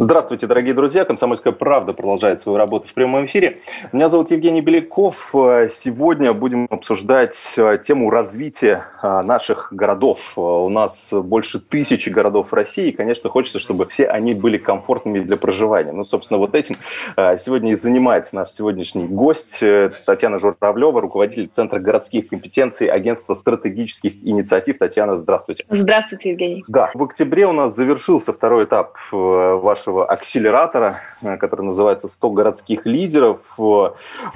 Здравствуйте, дорогие друзья. «Комсомольская правда» продолжает свою работу в прямом эфире. Меня зовут Евгений Беляков. Сегодня будем обсуждать э, тему развития э, наших городов. Э, у нас больше тысячи городов в России. И, конечно, хочется, чтобы все они были комфортными для проживания. Ну, собственно, вот этим сегодня и занимается наш сегодняшний гость Татьяна Журавлева, руководитель Центра городских компетенций Агентства стратегических инициатив. Татьяна, здравствуйте. Здравствуйте, Евгений. Да, в октябре у нас завершился второй этап вашего нашего акселератора, э, который называется «100 городских лидеров».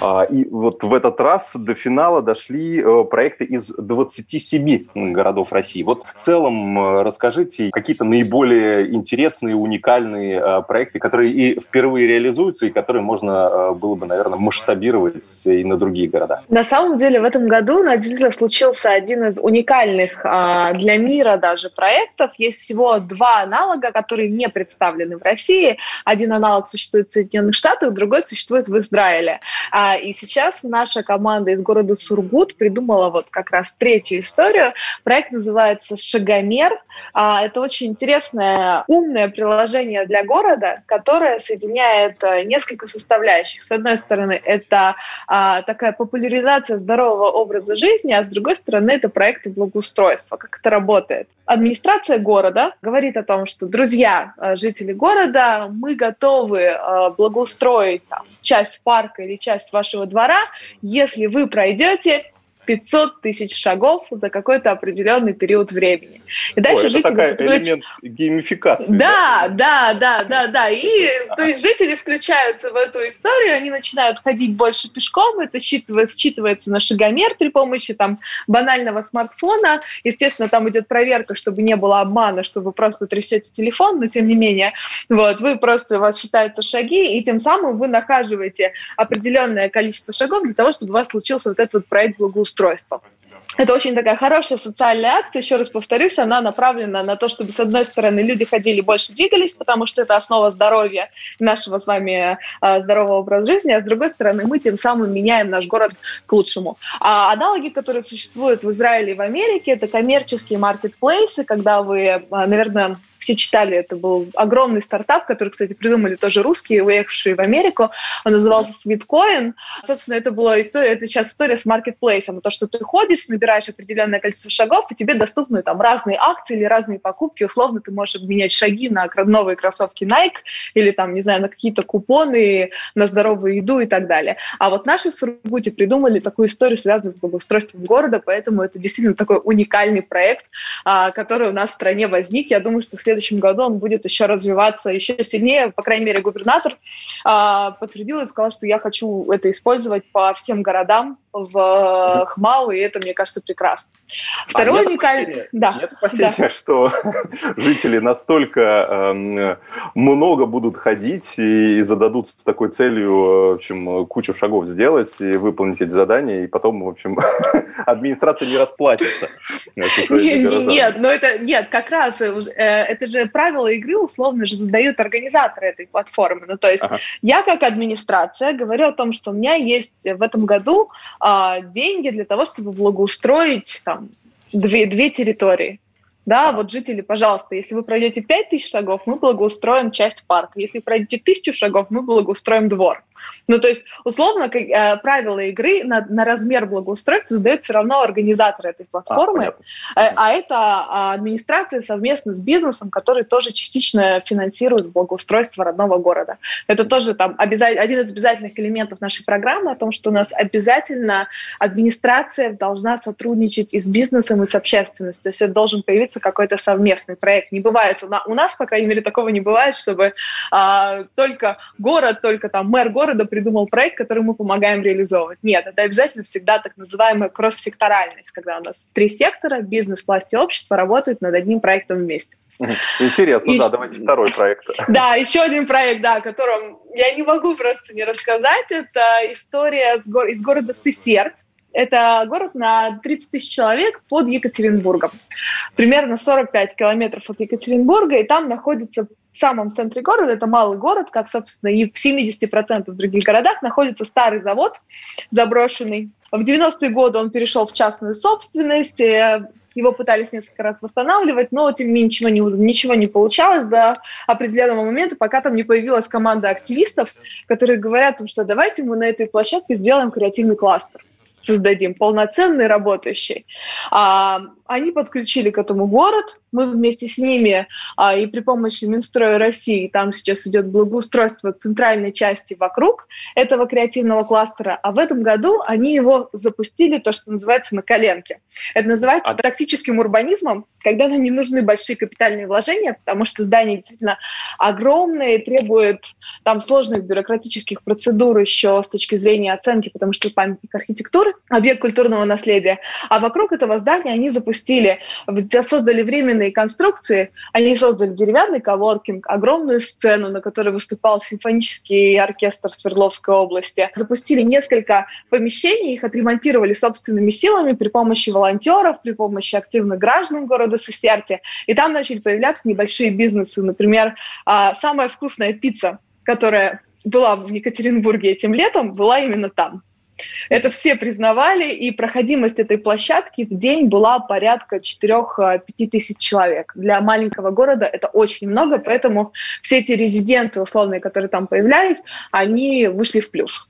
А, и вот в этот раз до финала дошли э, проекты из 27 городов России. Вот в целом э, расскажите какие-то наиболее интересные, уникальные проекты, которые и впервые реализуются, и которые можно было бы, наверное, масштабировать и на другие города. На самом деле в этом году у нас действительно случился один из уникальных а, для мира даже проектов. Есть всего два аналога, которые не представлены в России России. Один аналог существует в Соединенных Штатах, другой существует в Израиле. А, и сейчас наша команда из города Сургут придумала вот как раз третью историю. Проект называется «Шагомер». А, это очень интересное, умное приложение для города, которое соединяет э, несколько составляющих. С одной стороны, это а, такая популяризация здорового образа жизни, а с другой стороны, это проекты благоустройства. Как это работает? Администрация города говорит о том, что, друзья, э, жители города, города, мы готовы э, благоустроить там, часть парка или часть вашего двора, если вы пройдете 500 тысяч шагов за какой-то определенный период времени. И дальше Ой, жители... Это такой элемент геймификации. Да, да, да, да, да. И то есть жители включаются в эту историю, они начинают ходить больше пешком, это считывается, считывается на шагомер при помощи там банального смартфона. Естественно, там идет проверка, чтобы не было обмана, что вы просто трясете телефон, но тем не менее, вот, вы просто, у вас считаются шаги, и тем самым вы нахаживаете определенное количество шагов для того, чтобы у вас случился вот этот вот проект благоустройства устройства. Это очень такая хорошая социальная акция, еще раз повторюсь, она направлена на то, чтобы, с одной стороны, люди ходили больше двигались, потому что это основа здоровья, нашего с вами э, здорового образа жизни, а с другой стороны, мы тем самым меняем наш город к лучшему. А аналоги, которые существуют в Израиле и в Америке, это коммерческие маркетплейсы, когда вы, э, наверное, все читали, это был огромный стартап, который, кстати, придумали тоже русские, уехавшие в Америку. Он назывался Sweetcoin. Собственно, это была история, это сейчас история с маркетплейсом. То, что ты ходишь, набираешь определенное количество шагов, и тебе доступны там разные акции или разные покупки. Условно, ты можешь обменять шаги на новые кроссовки Nike или там, не знаю, на какие-то купоны, на здоровую еду и так далее. А вот наши в Сургуте придумали такую историю, связанную с благоустройством города, поэтому это действительно такой уникальный проект, а, который у нас в стране возник. Я думаю, что в следующем году он будет еще развиваться еще сильнее. По крайней мере, губернатор а, подтвердил и сказал, что я хочу это использовать по всем городам в Хмау, и это, мне кажется, прекрасно. Второе а уникальное... Да. Нет опасения, да. что жители настолько э, много будут ходить и зададутся с такой целью, в общем, кучу шагов сделать и выполнить эти задания, и потом, в общем, администрация не расплатится. Нет, нет, но это нет, как раз э, это это же правила игры условно же задают организаторы этой платформы. Ну, то есть ага. я как администрация говорю о том, что у меня есть в этом году деньги для того, чтобы благоустроить там две, две территории. Да, а. вот жители, пожалуйста, если вы пройдете 5000 шагов, мы благоустроим часть парка. Если пройдете 1000 шагов, мы благоустроим двор. Ну, то есть, условно, как, э, правила игры на, на размер благоустройства задают все равно организатор этой платформы, а, э, а это а, администрация совместно с бизнесом, который тоже частично финансирует благоустройство родного города. Это тоже там обяза- один из обязательных элементов нашей программы о том, что у нас обязательно администрация должна сотрудничать и с бизнесом, и с общественностью. То есть это должен появиться какой-то совместный проект. Не бывает у нас, по крайней мере, такого не бывает, чтобы а, только город, только там мэр города города придумал проект, который мы помогаем реализовывать. Нет, это обязательно всегда так называемая кросс-секторальность, когда у нас три сектора, бизнес, власть и общество работают над одним проектом вместе. Интересно, и, да, давайте второй проект. Да, еще один проект, да, о котором я не могу просто не рассказать. Это история из города Сесердь. Это город на 30 тысяч человек под Екатеринбургом. Примерно 45 километров от Екатеринбурга, и там находится в самом центре города, это малый город, как, собственно, и в 70% других городах находится старый завод заброшенный. В 90-е годы он перешел в частную собственность, э, его пытались несколько раз восстанавливать, но тем не менее ничего не, ничего не получалось до определенного момента, пока там не появилась команда активистов, которые говорят, что давайте мы на этой площадке сделаем креативный кластер создадим, полноценный, работающий. А, они подключили к этому город, мы вместе с ними а, и при помощи Минстроя России, там сейчас идет благоустройство центральной части вокруг этого креативного кластера, а в этом году они его запустили, то, что называется, на коленке. Это называется а... тактическим урбанизмом, когда нам не нужны большие капитальные вложения, потому что здание действительно огромное и требует там сложных бюрократических процедур еще с точки зрения оценки, потому что памятник архитектуры, объект культурного наследия. А вокруг этого здания они запустили, создали деревянные конструкции. Они создали деревянный коворкинг, огромную сцену, на которой выступал симфонический оркестр Свердловской области. Запустили несколько помещений, их отремонтировали собственными силами при помощи волонтеров, при помощи активных граждан города Сесерти. И там начали появляться небольшие бизнесы. Например, а, самая вкусная пицца, которая была в Екатеринбурге этим летом, была именно там. Это все признавали, и проходимость этой площадки в день была порядка 4-5 тысяч человек. Для маленького города это очень много, поэтому все эти резиденты условные, которые там появлялись, они вышли в плюс.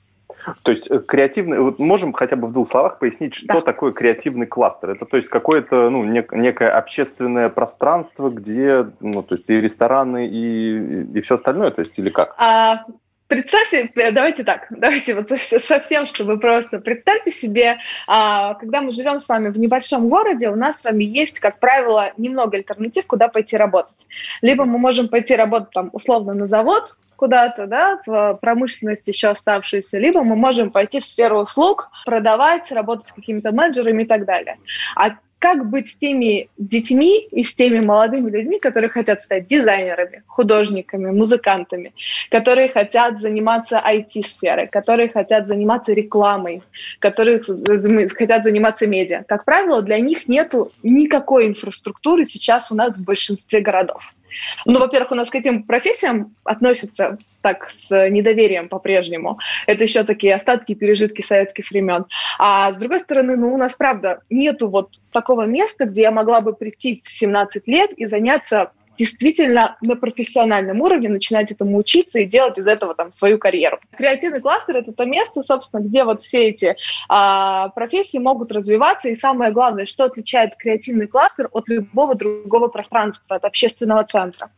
То есть э, креативный, вот можем хотя бы в двух словах пояснить, что да. такое креативный кластер? Это то есть какое-то ну, нек- некое общественное пространство, где ну, то есть и рестораны, и, и все остальное, то есть или как? А, Представьте, э, давайте так, давайте вот совсем, чтобы просто представьте себе, а, когда мы живем с вами в небольшом городе, у нас с вами есть, как правило, немного альтернатив, куда пойти работать. Либо мы можем пойти работать там условно на завод, куда-то, да, в промышленность еще оставшуюся, либо мы можем пойти в сферу услуг, продавать, работать с какими-то менеджерами и так далее. А как быть с теми детьми и с теми молодыми людьми, которые хотят стать дизайнерами, художниками, музыкантами, которые хотят заниматься IT-сферой, которые хотят заниматься рекламой, которые хотят заниматься медиа. Как правило, для них нет никакой инфраструктуры сейчас у нас в большинстве городов. Ну, во-первых, у нас к этим профессиям относятся так с недоверием по-прежнему. Это еще такие остатки, пережитки советских времен. А с другой стороны, ну, у нас, правда, нету вот такого места, где я могла бы прийти в 17 лет и заняться действительно на профессиональном уровне начинать этому учиться и делать из этого там свою карьеру. Креативный кластер — это то место, собственно, где вот все эти а, профессии могут развиваться. И самое главное, что отличает креативный кластер от любого другого пространства, от общественного центра.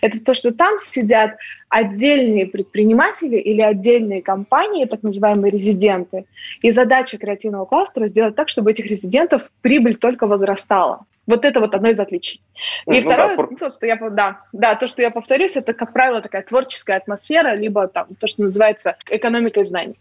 Это то, что там сидят отдельные предприниматели или отдельные компании, так называемые резиденты. И задача креативного кластера сделать так, чтобы этих резидентов прибыль только возрастала. Вот это вот одно из отличий. И ну, второе, да, то, что я, да, да, то, что я повторюсь, это, как правило, такая творческая атмосфера, либо там то, что называется экономикой знаний.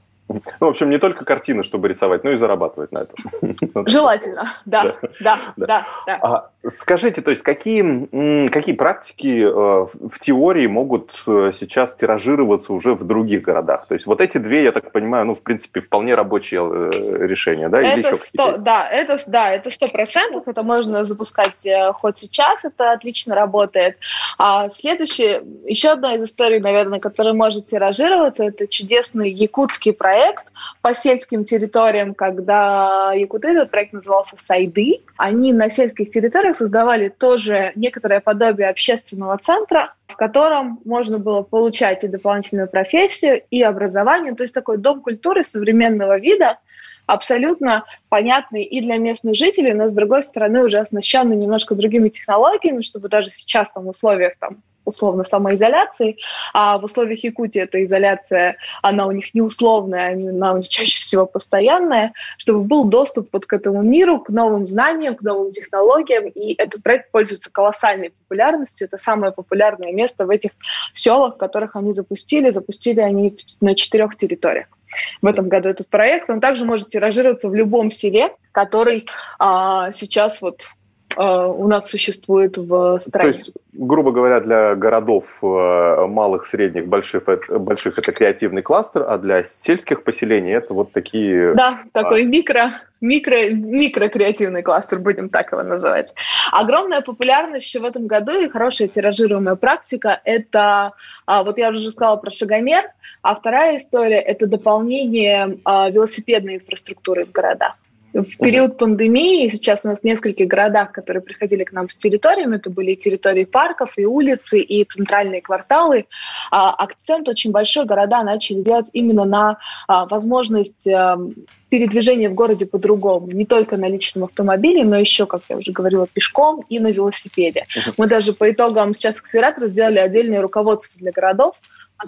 Ну, в общем, не только картины, чтобы рисовать, но и зарабатывать на этом. Желательно, да, да, да. да, да. А, скажите, то есть какие, какие практики э, в теории могут э, сейчас тиражироваться уже в других городах? То есть вот эти две, я так понимаю, ну, в принципе, вполне рабочие э, решения, да? Или это еще 100, да, это, да, это сто процентов, это можно запускать хоть сейчас, это отлично работает. А следующее, еще одна из историй, наверное, которая может тиражироваться, это чудесный якутский проект, проект по сельским территориям, когда якуты, этот проект назывался «Сайды». Они на сельских территориях создавали тоже некоторое подобие общественного центра, в котором можно было получать и дополнительную профессию, и образование. То есть такой дом культуры современного вида, абсолютно понятный и для местных жителей, но, с другой стороны, уже оснащенный немножко другими технологиями, чтобы даже сейчас там в условиях там, условно самоизоляции, а в условиях Якутии эта изоляция, она у них не условная, она у них чаще всего постоянная, чтобы был доступ вот к этому миру, к новым знаниям, к новым технологиям, и этот проект пользуется колоссальной популярностью, это самое популярное место в этих селах, которых они запустили, запустили они на четырех территориях в этом году этот проект. Он также может тиражироваться в любом селе, который а, сейчас вот у нас существует в стране. То есть, грубо говоря, для городов малых, средних, больших, больших это креативный кластер, а для сельских поселений это вот такие... Да, такой а... микро микро, микрокреативный кластер, будем так его называть. Огромная популярность еще в этом году и хорошая тиражируемая практика – это, а, вот я уже сказала про шагомер, а вторая история – это дополнение а, велосипедной инфраструктуры в городах. В период пандемии, сейчас у нас в нескольких городах, которые приходили к нам с территориями, это были и территории парков, и улицы, и центральные кварталы, а, акцент очень большой города начали делать именно на а, возможность эм, передвижения в городе по-другому. Не только на личном автомобиле, но еще, как я уже говорила, пешком и на велосипеде. Мы даже по итогам сейчас акселератора сделали отдельное руководство для городов,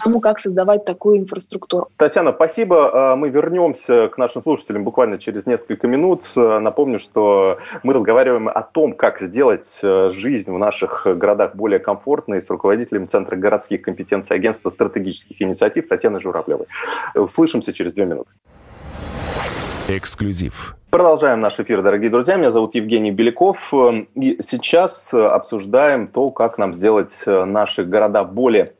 тому, как создавать такую инфраструктуру. Татьяна, спасибо. А, мы вернемся к нашим слушателям буквально через несколько минут. Напомню, что мы разговариваем о том, как сделать а, жизнь в наших городах более комфортной с руководителем Центра городских компетенций Агентства стратегических инициатив Татьяной Журавлевой. Услышимся через две минуты. Эксклюзив. Продолжаем наш эфир, дорогие друзья. Меня зовут Евгений Беляков. И сейчас обсуждаем то, как нам сделать наши города более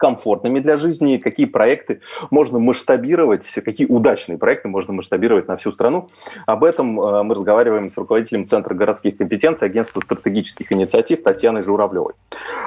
комфортными для жизни, какие проекты можно масштабировать, какие удачные проекты можно масштабировать на всю страну. Об этом э, мы разговариваем с руководителем Центра городских компетенций Агентства стратегических инициатив Татьяной Журавлевой.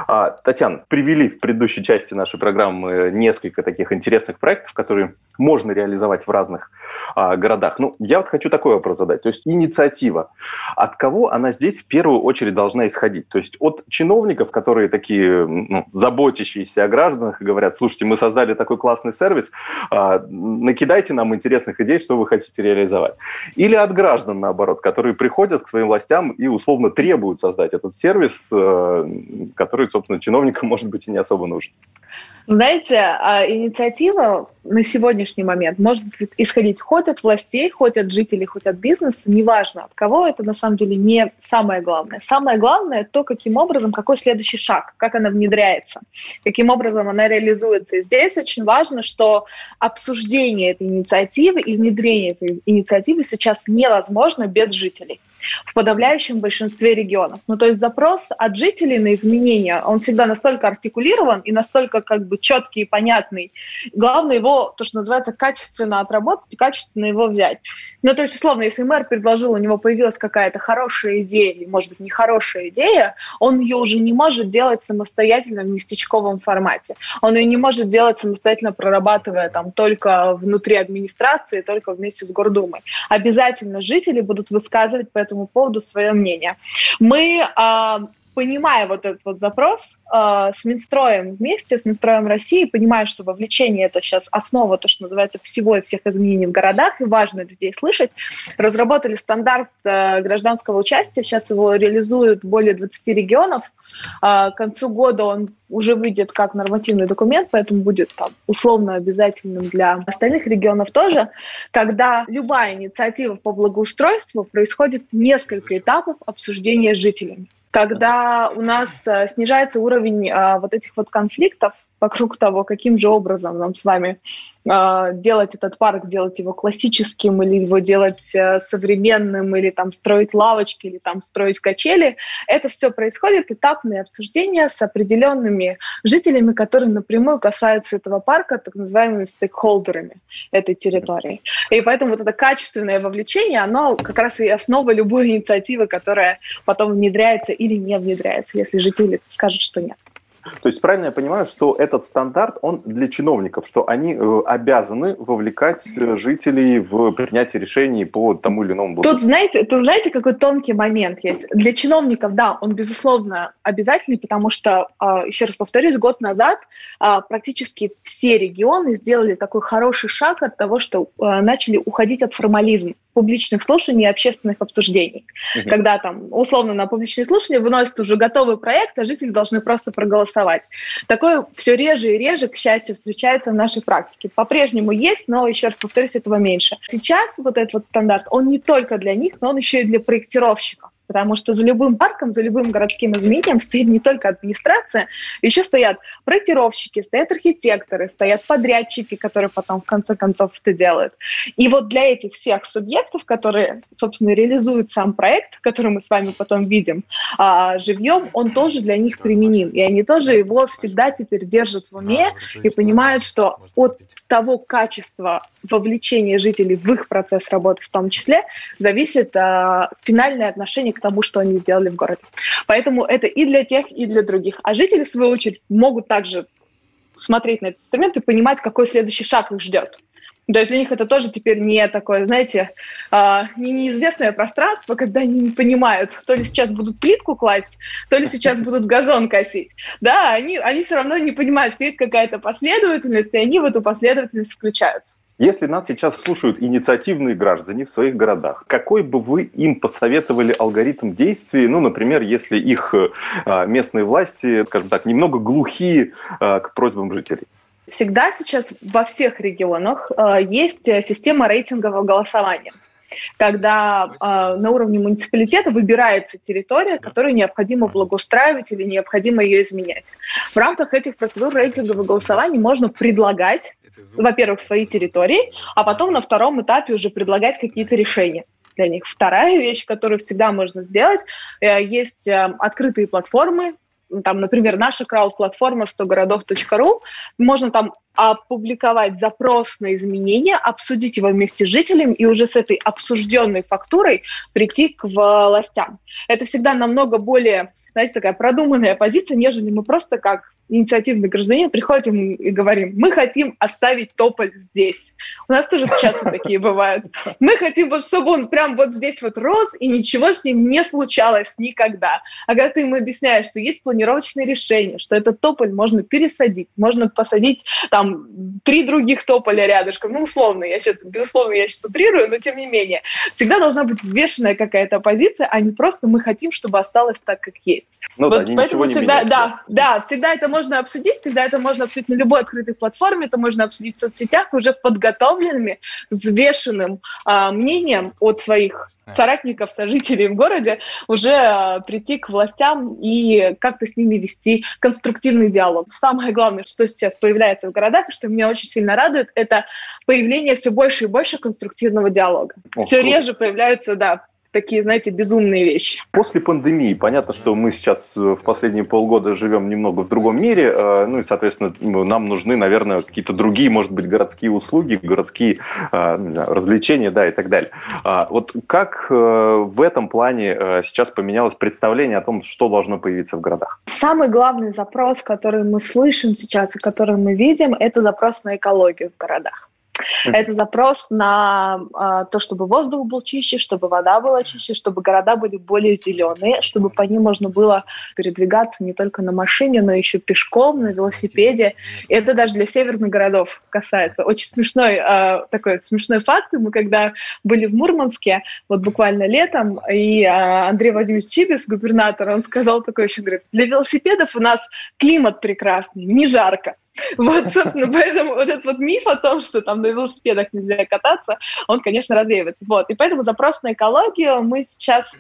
А, Татьяна, привели в предыдущей части нашей программы несколько таких интересных проектов, которые можно реализовать в разных а, городах. Ну, я вот хочу такой вопрос задать. То есть инициатива, от кого она здесь в первую очередь должна исходить? То есть от чиновников, которые такие ну, заботящиеся о гражданах, гражданах и говорят, слушайте, мы создали такой классный сервис, а, накидайте нам интересных идей, что вы хотите реализовать. Или от граждан, наоборот, которые приходят к своим властям и условно требуют создать этот сервис, э, который, собственно, чиновникам, может быть, и не особо нужен. Знаете, а, инициатива на сегодняшний момент может исходить хоть от властей, хоть от жителей, хоть от бизнеса, неважно от кого, это на самом деле не самое главное. Самое главное то, каким образом, какой следующий шаг, как она внедряется, каким образом она реализуется. И здесь очень важно, что обсуждение этой инициативы и внедрение этой инициативы сейчас невозможно без жителей в подавляющем большинстве регионов. Ну, то есть запрос от жителей на изменения, он всегда настолько артикулирован и настолько как бы четкий и понятный. Главное его, то, что называется, качественно отработать и качественно его взять. Ну, то есть, условно, если мэр предложил, у него появилась какая-то хорошая идея или, может быть, нехорошая идея, он ее уже не может делать самостоятельно в местечковом формате. Он ее не может делать самостоятельно, прорабатывая там только внутри администрации, только вместе с Гордумой. Обязательно жители будут высказывать по этому этому поводу свое мнение. Мы а, понимая вот этот вот запрос, э, с Минстроем вместе, с Минстроем России, понимая, что вовлечение – это сейчас основа, то, что называется, всего и всех изменений в городах, и важно людей слышать, разработали стандарт э, гражданского участия, сейчас его реализуют более 20 регионов, э, к концу года он уже выйдет как нормативный документ, поэтому будет там, условно обязательным для остальных регионов тоже, когда любая инициатива по благоустройству происходит несколько этапов обсуждения с жителями когда у нас э, снижается уровень э, вот этих вот конфликтов вокруг того, каким же образом нам с вами э, делать этот парк, делать его классическим или его делать э, современным, или там строить лавочки, или там строить качели. Это все происходит этапные обсуждения с определенными жителями, которые напрямую касаются этого парка, так называемыми стейкхолдерами этой территории. И поэтому вот это качественное вовлечение, оно как раз и основа любой инициативы, которая потом внедряется или не внедряется, если жители скажут, что нет. То есть правильно я понимаю, что этот стандарт, он для чиновников, что они э, обязаны вовлекать э, жителей в принятие решений по тому или иному Тут знаете, тут знаете, какой тонкий момент есть. Для чиновников, да, он безусловно обязательный, потому что, а, еще раз повторюсь, год назад а, практически все регионы сделали такой хороший шаг от того, что а, начали уходить от формализма публичных слушаний и общественных обсуждений. Угу. Когда там условно на публичные слушания выносят уже готовый проект, а жители должны просто проголосовать. Такое все реже и реже, к счастью, встречается в нашей практике. По-прежнему есть, но, еще раз повторюсь, этого меньше. Сейчас вот этот вот стандарт, он не только для них, но он еще и для проектировщиков. Потому что за любым парком, за любым городским изменением стоит не только администрация, еще стоят проектировщики, стоят архитекторы, стоят подрядчики, которые потом в конце концов это делают. И вот для этих всех субъектов, которые, собственно, реализуют сам проект, который мы с вами потом видим а, живьем, он тоже для них применим. И они тоже его всегда теперь держат в уме и понимают, что от того качества вовлечения жителей в их процесс работы в том числе зависит а, финальное отношение к тому, что они сделали в городе. Поэтому это и для тех, и для других. А жители, в свою очередь, могут также смотреть на этот инструмент и понимать, какой следующий шаг их ждет. То есть для них это тоже теперь не такое, знаете, а, не неизвестное пространство, когда они не понимают, то ли сейчас будут плитку класть, то ли сейчас будут газон косить. Да, они, они все равно не понимают, что есть какая-то последовательность, и они в эту последовательность включаются. Если нас сейчас слушают инициативные граждане в своих городах, какой бы вы им посоветовали алгоритм действий, ну, например, если их э, местные власти, скажем так, немного глухие э, к просьбам жителей? Всегда сейчас во всех регионах э, есть система рейтингового голосования. Когда э, на уровне муниципалитета выбирается территория, которую необходимо благоустраивать или необходимо ее изменять. В рамках этих процедур рейтингового голосования можно предлагать, во-первых, свои территории, а потом на втором этапе уже предлагать какие-то решения для них. Вторая вещь, которую всегда можно сделать, э, есть э, открытые платформы, там, например, наша крауд-платформа 100городов.ру, можно там опубликовать запрос на изменения, обсудить его вместе с жителями и уже с этой обсужденной фактурой прийти к властям. Это всегда намного более, знаете, такая продуманная позиция, нежели мы просто как инициативный гражданин приходим и говорим, мы хотим оставить тополь здесь. У нас тоже часто такие бывают. Мы хотим, вот, чтобы он прям вот здесь вот рос, и ничего с ним не случалось никогда. А когда ты ему объясняешь, что есть планировочное решение, что этот тополь можно пересадить, можно посадить там три других тополя рядышком, ну, условно, я сейчас, безусловно, я сейчас утрирую, но тем не менее, всегда должна быть взвешенная какая-то позиция, а не просто мы хотим, чтобы осталось так, как есть. Ну вот, да, поэтому всегда, меняется. да, да, всегда это можно обсудить, всегда это можно обсудить на любой открытой платформе, это можно обсудить в соцсетях уже подготовленными, взвешенным э, мнением от своих соратников, сожителей в городе, уже э, прийти к властям и как-то с ними вести конструктивный диалог. Самое главное, что сейчас появляется в городах, и что меня очень сильно радует, это появление все больше и больше конструктивного диалога. О, все круто. реже появляются, да, такие, знаете, безумные вещи. После пандемии, понятно, что мы сейчас э, в последние полгода живем немного в другом мире, э, ну и, соответственно, нам нужны, наверное, какие-то другие, может быть, городские услуги, городские э, развлечения, да, и так далее. А вот как в этом плане сейчас поменялось представление о том, что должно появиться в городах? Самый главный запрос, который мы слышим сейчас и который мы видим, это запрос на экологию в городах. Это запрос на э, то, чтобы воздух был чище, чтобы вода была чище, чтобы города были более зеленые, чтобы по ним можно было передвигаться не только на машине, но еще пешком, на велосипеде. И это даже для северных городов касается. Очень смешной э, такой смешной факт. Мы когда были в Мурманске, вот буквально летом, и э, Андрей Владимирович Чибис, губернатор, он сказал такое еще, говорит, для велосипедов у нас климат прекрасный, не жарко. Вот, собственно, поэтому вот этот вот миф о том, что там на велосипедах нельзя кататься, он, конечно, развеивается. Вот, и поэтому запрос на экологию мы сейчас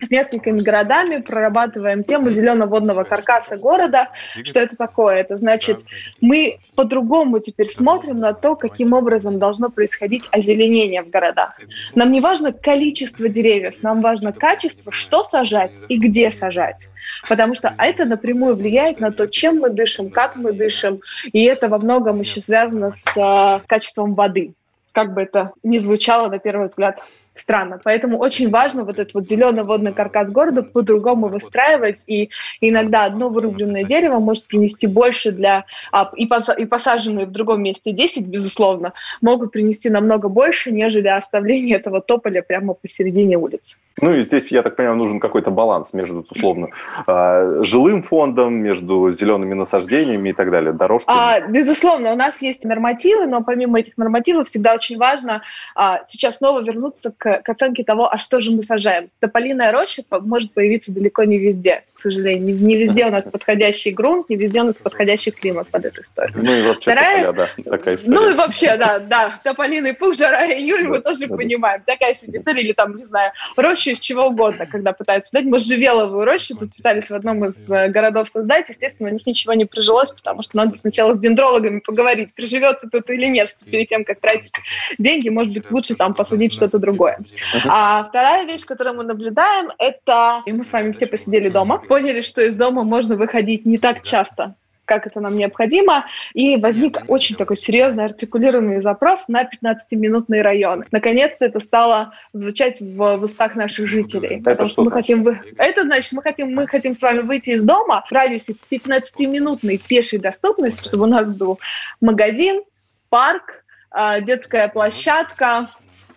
с несколькими городами прорабатываем тему зелено-водного каркаса города. Что это такое? Это значит, мы по-другому теперь смотрим на то, каким образом должно происходить озеленение в городах. Нам не важно количество деревьев, нам важно качество, что сажать и где сажать. Потому что это напрямую влияет на то, чем мы дышим, как мы дышим, и это во многом еще связано с э, качеством воды. Как бы это ни звучало на первый взгляд странно. Поэтому очень важно вот этот вот зеленый водный каркас города по-другому выстраивать. И иногда одно вырубленное дерево может принести больше для... А, и, пос, и посаженные в другом месте 10, безусловно, могут принести намного больше, нежели оставление этого тополя прямо посередине улицы. Ну и здесь, я так понимаю, нужен какой-то баланс между, условно, а, жилым фондом, между зелеными насаждениями и так далее, дорожками. А, безусловно, у нас есть нормативы, но помимо этих нормативов всегда очень важно а, сейчас снова вернуться к к, к оценке того, а что же мы сажаем. Тополиная роща может появиться далеко не везде, к сожалению. Не, не везде у нас подходящий грунт, не везде у нас подходящий климат под эту историю. Ну и вообще Вторая... тополя, да, такая история. Ну и вообще, да, да, тополиный пух, жара, июль, мы тоже понимаем. Такая себе история, или там, не знаю, рощу из чего угодно, когда пытаются создать. Можжевеловую рощу тут пытались в одном из э, городов создать, естественно, у них ничего не прижилось, потому что надо сначала с дендрологами поговорить, приживется тут или нет, что перед тем, как тратить деньги, может быть, лучше там посадить что-то другое. А вторая вещь, которую мы наблюдаем, это... И мы с вами все посидели дома, поняли, что из дома можно выходить не так часто, как это нам необходимо, и возник очень такой серьезный артикулированный запрос на 15-минутные районы. Наконец-то это стало звучать в, в устах наших жителей. Это потому что мы хотим... Вы... Это значит, мы хотим, мы хотим с вами выйти из дома в радиусе 15-минутной пешей доступности, чтобы у нас был магазин, парк, а, детская площадка,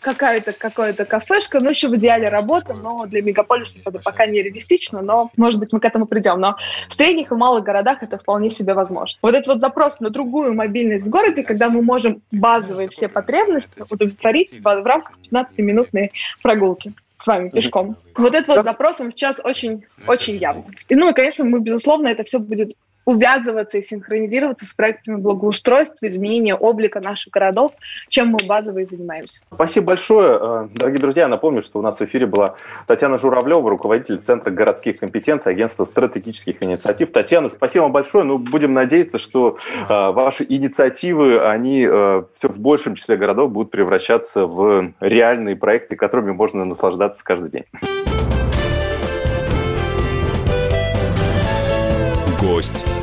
какая-то какая-то кафешка, ну, еще в идеале работа, но для мегаполиса это пока не реалистично, но, может быть, мы к этому придем. Но в средних и малых городах это вполне себе возможно. Вот этот вот запрос на другую мобильность в городе, когда мы можем базовые все потребности удовлетворить в рамках 15-минутной прогулки с вами пешком. Вот этот вот запрос, он сейчас очень, очень явный. И, ну и, конечно, мы, безусловно, это все будет увязываться и синхронизироваться с проектами благоустройства, изменения облика наших городов, чем мы базово и занимаемся. Спасибо большое. Э, дорогие друзья, напомню, что у нас в эфире была Татьяна Журавлева, руководитель Центра городских компетенций Агентства стратегических инициатив. Татьяна, спасибо большое. Ну, будем надеяться, что э, ваши инициативы, они э, все в большем числе городов будут превращаться в реальные проекты, которыми можно наслаждаться каждый день. Гость.